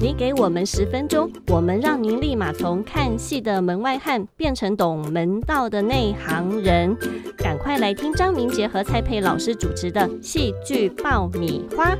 你给我们十分钟，我们让您立马从看戏的门外汉变成懂门道的内行人。赶快来听张明杰和蔡佩老师主持的戏剧爆米花。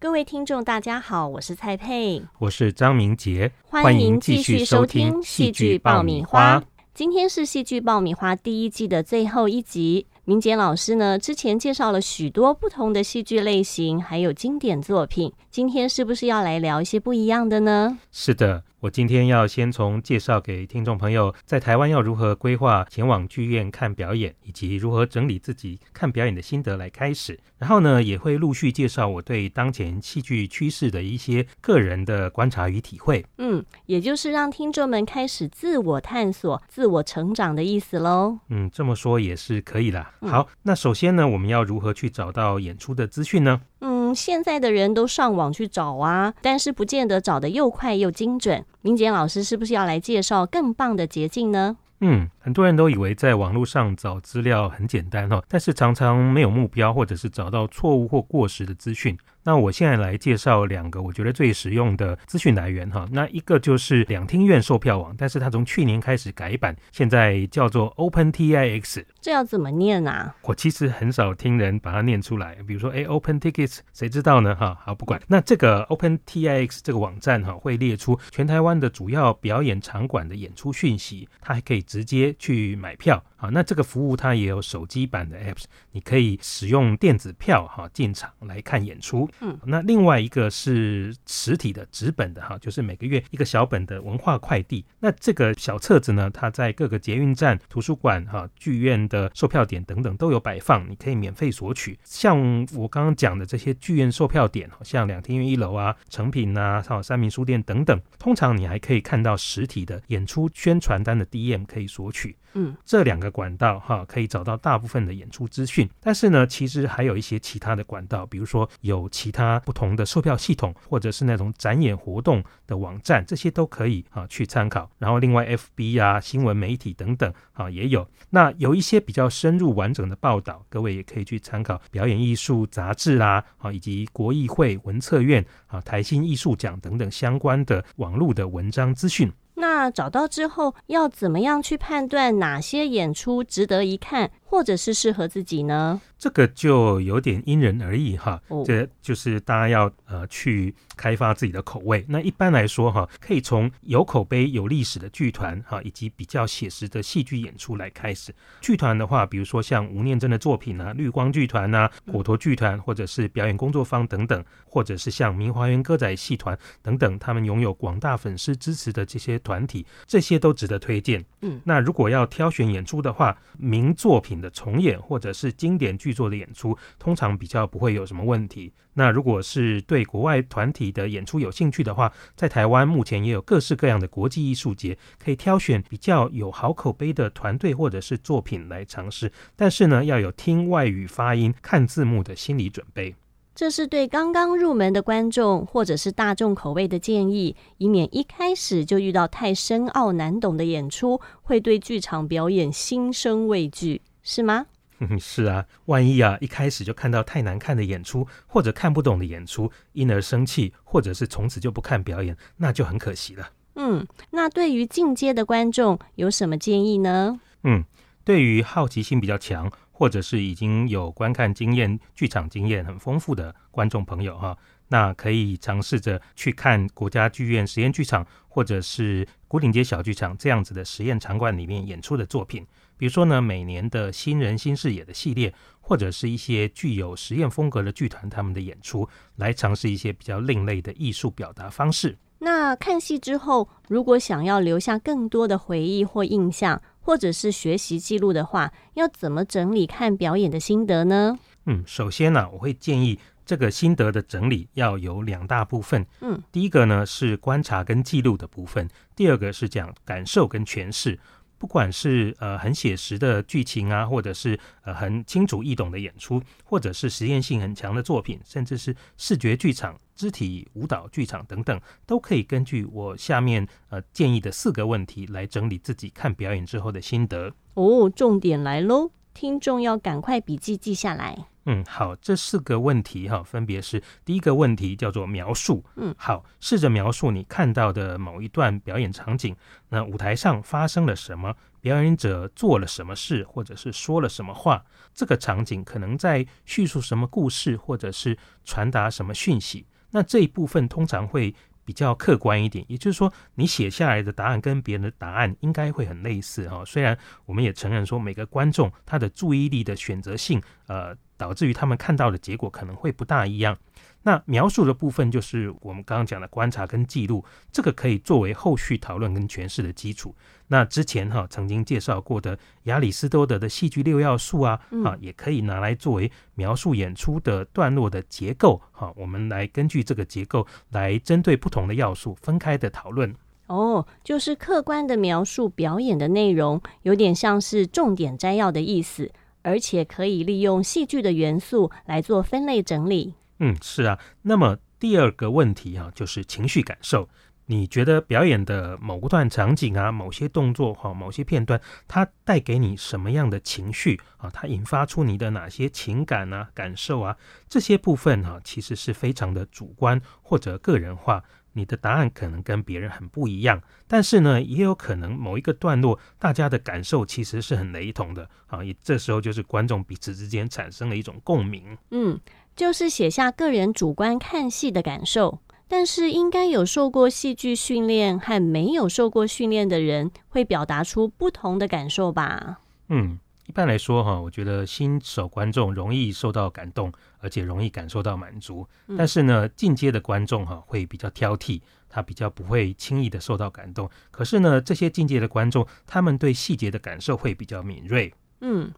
各位听众，大家好，我是蔡佩，我是张明杰，欢迎继续收听戏剧爆米花。今天是戏剧爆米花第一季的最后一集。明杰老师呢，之前介绍了许多不同的戏剧类型，还有经典作品。今天是不是要来聊一些不一样的呢？是的。我今天要先从介绍给听众朋友在台湾要如何规划前往剧院看表演，以及如何整理自己看表演的心得来开始。然后呢，也会陆续介绍我对当前戏剧趋势的一些个人的观察与体会。嗯，也就是让听众们开始自我探索、自我成长的意思喽。嗯，这么说也是可以啦。好，那首先呢，我们要如何去找到演出的资讯呢？嗯，现在的人都上网去找啊，但是不见得找的又快又精准。明杰老师是不是要来介绍更棒的捷径呢？嗯，很多人都以为在网络上找资料很简单哦，但是常常没有目标，或者是找到错误或过时的资讯。那我现在来介绍两个我觉得最实用的资讯来源哈。那一个就是两厅院售票网，但是它从去年开始改版，现在叫做 OpenTix。这要怎么念啊？我其实很少听人把它念出来，比如说哎，OpenTickets，谁知道呢？哈，好不管。那这个 OpenTix 这个网站哈，会列出全台湾的主要表演场馆的演出讯息，它还可以直接去买票。好，那这个服务它也有手机版的 apps，你可以使用电子票哈进场来看演出。嗯，那另外一个是实体的纸本的哈，就是每个月一个小本的文化快递。那这个小册子呢，它在各个捷运站、图书馆哈、剧院的售票点等等都有摆放，你可以免费索取。像我刚刚讲的这些剧院售票点，像两厅院一楼啊、成品啊、还有三明书店等等，通常你还可以看到实体的演出宣传单的 DM 可以索取。嗯，这两个管道哈，可以找到大部分的演出资讯。但是呢，其实还有一些其他的管道，比如说有其他不同的售票系统，或者是那种展演活动的网站，这些都可以啊去参考。然后另外，FB 啊、新闻媒体等等啊也有。那有一些比较深入完整的报道，各位也可以去参考表演艺术杂志啦啊，以及国艺会文策院啊、台新艺术奖等等相关的网络的文章资讯。那找到之后，要怎么样去判断哪些演出值得一看？或者是适合自己呢？这个就有点因人而异哈。这就是大家要呃去开发自己的口味。那一般来说哈，可以从有口碑、有历史的剧团哈，以及比较写实的戏剧演出来开始。剧团的话，比如说像吴念真的作品啊，绿光剧团呐，火陀剧团，或者是表演工作坊等等，或者是像明华园歌仔戏团等等，他们拥有广大粉丝支持的这些团体，这些都值得推荐。嗯，那如果要挑选演出的话，名作品。的重演或者是经典剧作的演出，通常比较不会有什么问题。那如果是对国外团体的演出有兴趣的话，在台湾目前也有各式各样的国际艺术节，可以挑选比较有好口碑的团队或者是作品来尝试。但是呢，要有听外语发音、看字幕的心理准备。这是对刚刚入门的观众或者是大众口味的建议，以免一开始就遇到太深奥难懂的演出，会对剧场表演心生畏惧。是吗？是啊，万一啊一开始就看到太难看的演出，或者看不懂的演出，因而生气，或者是从此就不看表演，那就很可惜了。嗯，那对于进阶的观众有什么建议呢？嗯，对于好奇心比较强，或者是已经有观看经验、剧场经验很丰富的观众朋友哈，那可以尝试着去看国家剧院实验剧场，或者是古岭街小剧场这样子的实验场馆里面演出的作品。比如说呢，每年的新人新视野的系列，或者是一些具有实验风格的剧团他们的演出，来尝试一些比较另类的艺术表达方式。那看戏之后，如果想要留下更多的回忆或印象，或者是学习记录的话，要怎么整理看表演的心得呢？嗯，首先呢，我会建议这个心得的整理要有两大部分。嗯，第一个呢是观察跟记录的部分，第二个是讲感受跟诠释。不管是呃很写实的剧情啊，或者是呃很清楚易懂的演出，或者是实验性很强的作品，甚至是视觉剧场、肢体舞蹈剧场等等，都可以根据我下面呃建议的四个问题来整理自己看表演之后的心得。哦，重点来喽，听众要赶快笔记记下来。嗯，好，这四个问题哈，分别是第一个问题叫做描述，嗯，好，试着描述你看到的某一段表演场景，那舞台上发生了什么，表演者做了什么事，或者是说了什么话，这个场景可能在叙述什么故事，或者是传达什么讯息，那这一部分通常会。比较客观一点，也就是说，你写下来的答案跟别人的答案应该会很类似哈。虽然我们也承认说，每个观众他的注意力的选择性，呃，导致于他们看到的结果可能会不大一样。那描述的部分就是我们刚刚讲的观察跟记录，这个可以作为后续讨论跟诠释的基础。那之前哈曾经介绍过的亚里士多德的戏剧六要素啊，啊也可以拿来作为描述演出的段落的结构。哈，我们来根据这个结构来针对不同的要素分开的讨论。哦，就是客观的描述表演的内容，有点像是重点摘要的意思，而且可以利用戏剧的元素来做分类整理。嗯，是啊。那么第二个问题啊，就是情绪感受。你觉得表演的某段场景啊，某些动作哈，某些片段，它带给你什么样的情绪啊？它引发出你的哪些情感啊、感受啊？这些部分哈，其实是非常的主观或者个人化。你的答案可能跟别人很不一样，但是呢，也有可能某一个段落大家的感受其实是很雷同的啊。也这时候就是观众彼此之间产生了一种共鸣。嗯。就是写下个人主观看戏的感受，但是应该有受过戏剧训练和没有受过训练的人会表达出不同的感受吧？嗯，一般来说哈，我觉得新手观众容易受到感动，而且容易感受到满足。但是呢，进阶的观众哈会比较挑剔，他比较不会轻易的受到感动。可是呢，这些进阶的观众，他们对细节的感受会比较敏锐。嗯，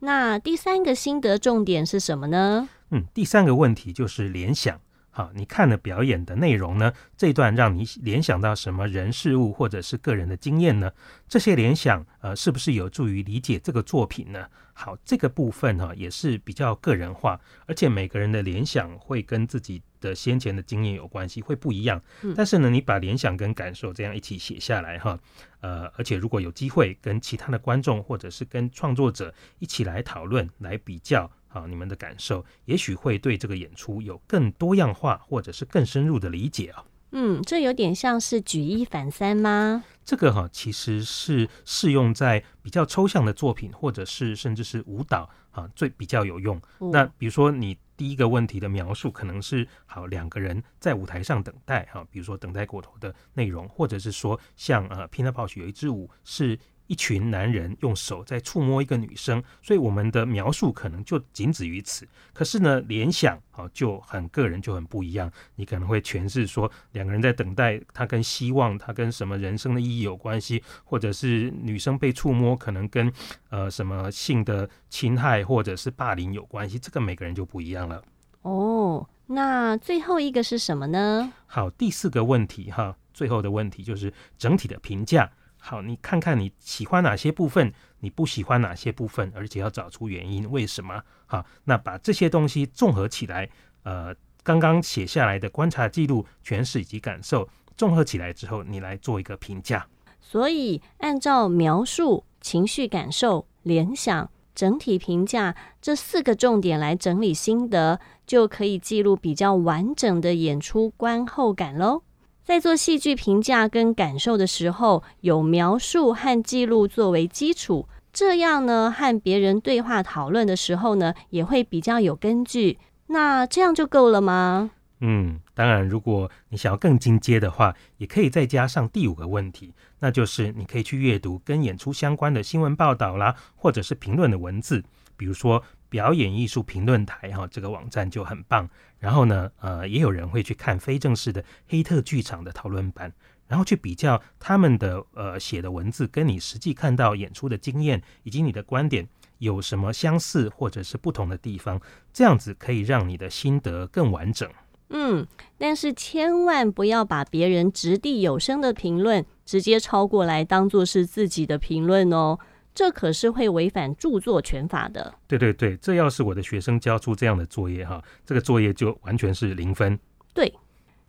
那第三个心得重点是什么呢？嗯，第三个问题就是联想。好，你看了表演的内容呢？这段让你联想到什么人事物，或者是个人的经验呢？这些联想，呃，是不是有助于理解这个作品呢？好，这个部分哈也是比较个人化，而且每个人的联想会跟自己的先前的经验有关系，会不一样。但是呢，你把联想跟感受这样一起写下来哈，呃，而且如果有机会跟其他的观众或者是跟创作者一起来讨论、来比较。好，你们的感受也许会对这个演出有更多样化或者是更深入的理解啊。嗯，这有点像是举一反三吗？这个哈其实是适用在比较抽象的作品，或者是甚至是舞蹈啊，最比较有用。那比如说你第一个问题的描述可能是好两个人在舞台上等待哈，比如说等待过头的内容，或者是说像呃 p i n a p o s h 有一支舞是。一群男人用手在触摸一个女生，所以我们的描述可能就仅止于此。可是呢，联想啊就很个人，就很不一样。你可能会诠释说，两个人在等待，他跟希望，他跟什么人生的意义有关系，或者是女生被触摸，可能跟呃什么性的侵害或者是霸凌有关系。这个每个人就不一样了。哦，那最后一个是什么呢？好，第四个问题哈，最后的问题就是整体的评价。好，你看看你喜欢哪些部分，你不喜欢哪些部分，而且要找出原因，为什么？好，那把这些东西综合起来，呃，刚刚写下来的观察记录、诠释以及感受，综合起来之后，你来做一个评价。所以，按照描述、情绪感受、联想、整体评价这四个重点来整理心得，就可以记录比较完整的演出观后感喽。在做戏剧评价跟感受的时候，有描述和记录作为基础，这样呢，和别人对话讨论的时候呢，也会比较有根据。那这样就够了吗？嗯，当然，如果你想要更进阶的话，也可以再加上第五个问题，那就是你可以去阅读跟演出相关的新闻报道啦，或者是评论的文字，比如说。表演艺术评论台哈，这个网站就很棒。然后呢，呃，也有人会去看非正式的黑特剧场的讨论版，然后去比较他们的呃写的文字跟你实际看到演出的经验以及你的观点有什么相似或者是不同的地方，这样子可以让你的心得更完整。嗯，但是千万不要把别人掷地有声的评论直接抄过来当做是自己的评论哦。这可是会违反著作权法的。对对对，这要是我的学生交出这样的作业哈，这个作业就完全是零分。对，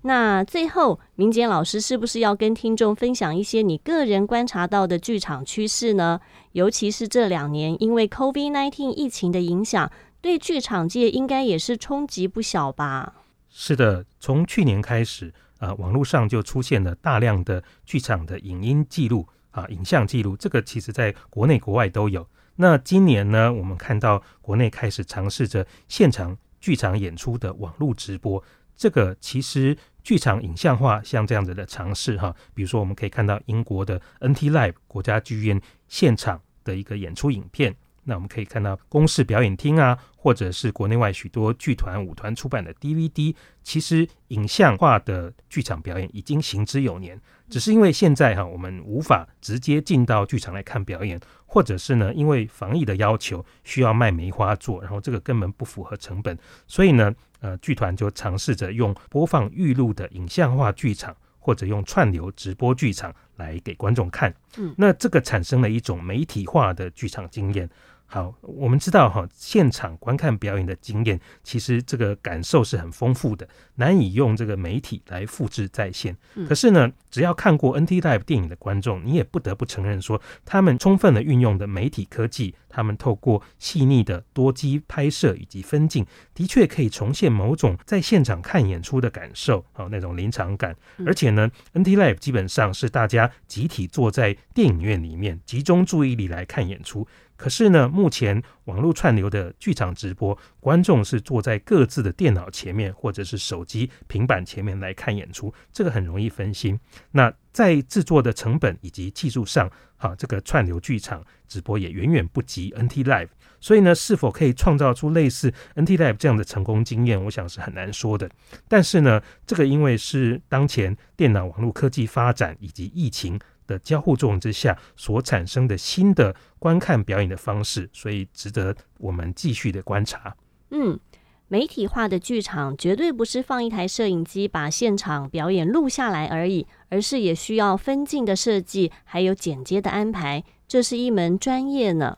那最后明杰老师是不是要跟听众分享一些你个人观察到的剧场趋势呢？尤其是这两年因为 COVID-19 疫情的影响，对剧场界应该也是冲击不小吧？是的，从去年开始，啊，网络上就出现了大量的剧场的影音记录啊，影像记录，这个其实在国内国外都有。那今年呢，我们看到国内开始尝试着现场剧场演出的网络直播，这个其实剧场影像化像这样子的尝试哈，比如说我们可以看到英国的 NT Live 国家剧院现场的一个演出影片。那我们可以看到公式表演厅啊，或者是国内外许多剧团、舞团出版的 DVD，其实影像化的剧场表演已经行之有年。只是因为现在哈，我们无法直接进到剧场来看表演，或者是呢，因为防疫的要求需要卖梅花座，然后这个根本不符合成本，所以呢，呃，剧团就尝试着用播放预录的影像化剧场。或者用串流直播剧场来给观众看，嗯，那这个产生了一种媒体化的剧场经验。好，我们知道哈，现场观看表演的经验，其实这个感受是很丰富的，难以用这个媒体来复制再现。可是呢，只要看过 NT Live 电影的观众，你也不得不承认说，他们充分的运用的媒体科技，他们透过细腻的多机拍摄以及分镜，的确可以重现某种在现场看演出的感受，好那种临场感。而且呢，NT Live 基本上是大家集体坐在电影院里面，集中注意力来看演出。可是呢，目前网络串流的剧场直播，观众是坐在各自的电脑前面，或者是手机、平板前面来看演出，这个很容易分心。那在制作的成本以及技术上，哈，这个串流剧场直播也远远不及 NT Live。所以呢，是否可以创造出类似 NT Live 这样的成功经验，我想是很难说的。但是呢，这个因为是当前电脑网络科技发展以及疫情。的交互作用之下所产生的新的观看表演的方式，所以值得我们继续的观察。嗯，媒体化的剧场绝对不是放一台摄影机把现场表演录下来而已，而是也需要分镜的设计，还有剪接的安排，这是一门专业呢。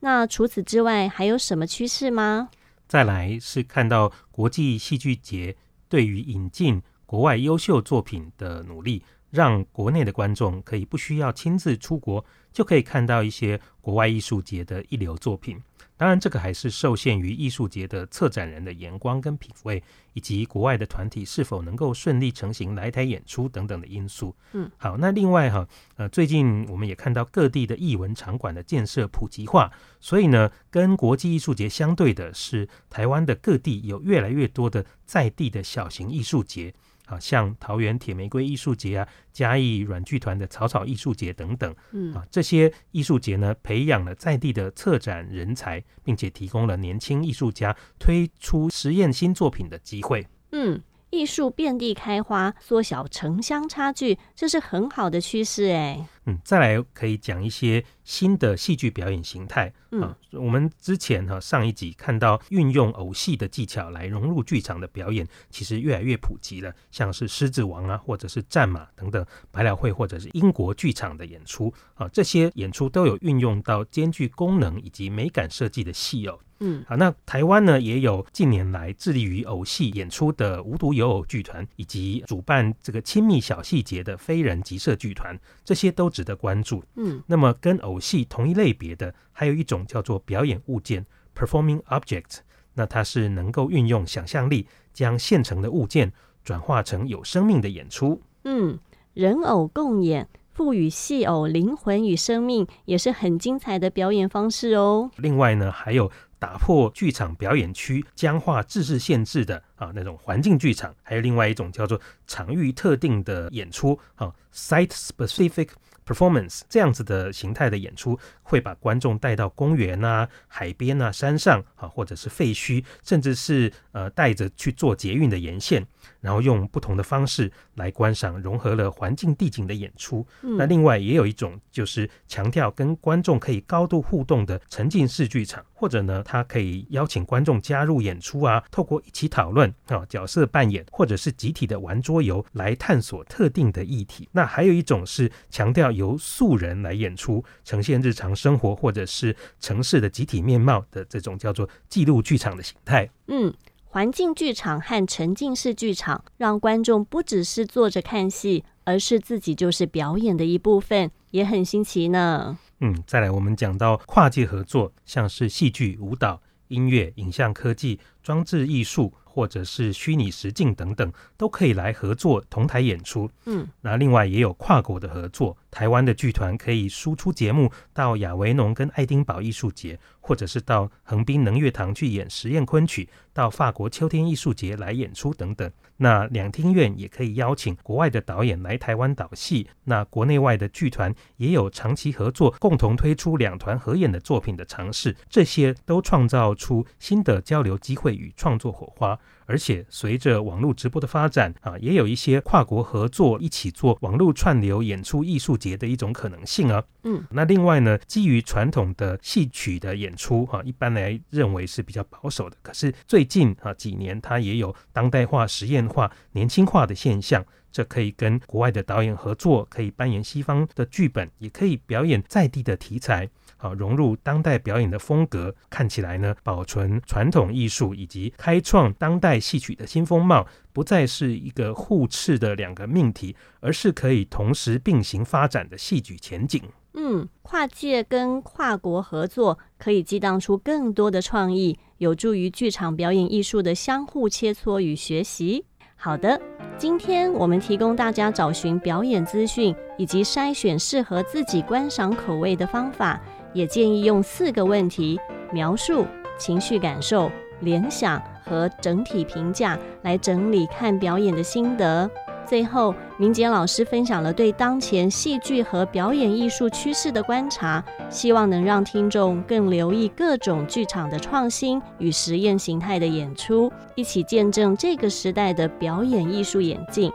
那除此之外，还有什么趋势吗？再来是看到国际戏剧节对于引进国外优秀作品的努力。让国内的观众可以不需要亲自出国，就可以看到一些国外艺术节的一流作品。当然，这个还是受限于艺术节的策展人的眼光跟品味，以及国外的团体是否能够顺利成行来台演出等等的因素。嗯，好，那另外哈，呃，最近我们也看到各地的艺文场馆的建设普及化，所以呢，跟国际艺术节相对的是，台湾的各地有越来越多的在地的小型艺术节。啊，像桃园铁玫瑰艺术节啊，嘉义软剧团的草草艺术节等等，嗯啊，这些艺术节呢，培养了在地的策展人才，并且提供了年轻艺术家推出实验新作品的机会。嗯，艺术遍地开花，缩小城乡差距，这是很好的趋势哎。嗯，再来可以讲一些新的戏剧表演形态啊。我们之前哈上一集看到运用偶戏的技巧来融入剧场的表演，其实越来越普及了。像是《狮子王》啊，或者是《战马》等等，百老汇或者是英国剧场的演出啊，这些演出都有运用到兼具功能以及美感设计的戏偶。嗯，好，那台湾呢也有近年来致力于偶戏演出的无独有偶剧团，以及主办这个亲密小细节的非人集社剧团，这些都值得关注。嗯，那么跟偶戏同一类别的，还有一种叫做表演物件 （performing object），那它是能够运用想象力，将现成的物件转化成有生命的演出。嗯，人偶共演，赋予戏偶灵魂与生命，也是很精彩的表演方式哦。另外呢，还有。打破剧场表演区僵化、制式限制的啊那种环境剧场，还有另外一种叫做场域特定的演出啊，site specific performance 这样子的形态的演出，会把观众带到公园呐、海边呐、山上啊，或者是废墟，甚至是呃带着去做捷运的沿线。然后用不同的方式来观赏融合了环境地景的演出。那另外也有一种就是强调跟观众可以高度互动的沉浸式剧场，或者呢，它可以邀请观众加入演出啊，透过一起讨论啊角色扮演，或者是集体的玩桌游来探索特定的议题。那还有一种是强调由素人来演出，呈现日常生活或者是城市的集体面貌的这种叫做记录剧场的形态。嗯。环境剧场和沉浸式剧场，让观众不只是坐着看戏，而是自己就是表演的一部分，也很新奇呢。嗯，再来，我们讲到跨界合作，像是戏剧、舞蹈、音乐、影像科技、装置艺术。或者是虚拟实境等等，都可以来合作同台演出。嗯，那另外也有跨国的合作，台湾的剧团可以输出节目到亚维农跟爱丁堡艺术节，或者是到横滨能乐堂去演实验昆曲，到法国秋天艺术节来演出等等。那两厅院也可以邀请国外的导演来台湾导戏。那国内外的剧团也有长期合作，共同推出两团合演的作品的尝试。这些都创造出新的交流机会与创作火花。而且随着网络直播的发展啊，也有一些跨国合作一起做网络串流演出艺术节的一种可能性啊。嗯，那另外呢，基于传统的戏曲的演出哈，一般来认为是比较保守的。可是最近啊几年，它也有当代化、实验化、年轻化的现象。这可以跟国外的导演合作，可以扮演西方的剧本，也可以表演在地的题材，好融入当代表演的风格。看起来呢，保存传统艺术以及开创当代戏曲的新风貌，不再是一个互斥的两个命题，而是可以同时并行发展的戏剧前景。嗯，跨界跟跨国合作可以激荡出更多的创意，有助于剧场表演艺术的相互切磋与学习。好的，今天我们提供大家找寻表演资讯以及筛选适合自己观赏口味的方法，也建议用四个问题描述情绪感受、联想和整体评价来整理看表演的心得。最后，明杰老师分享了对当前戏剧和表演艺术趋势的观察，希望能让听众更留意各种剧场的创新与实验形态的演出，一起见证这个时代的表演艺术演进。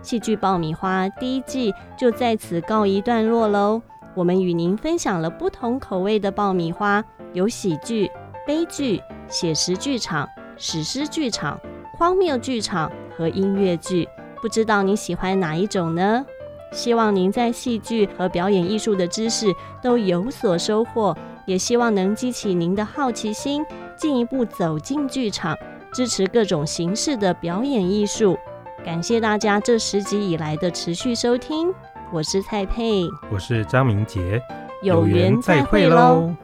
戏剧爆米花第一季就在此告一段落喽。我们与您分享了不同口味的爆米花，有喜剧、悲剧、写实剧场、史诗剧场、荒谬剧场和音乐剧。不知道你喜欢哪一种呢？希望您在戏剧和表演艺术的知识都有所收获，也希望能激起您的好奇心，进一步走进剧场，支持各种形式的表演艺术。感谢大家这十集以来的持续收听，我是蔡佩，我是张明杰，有缘再会喽。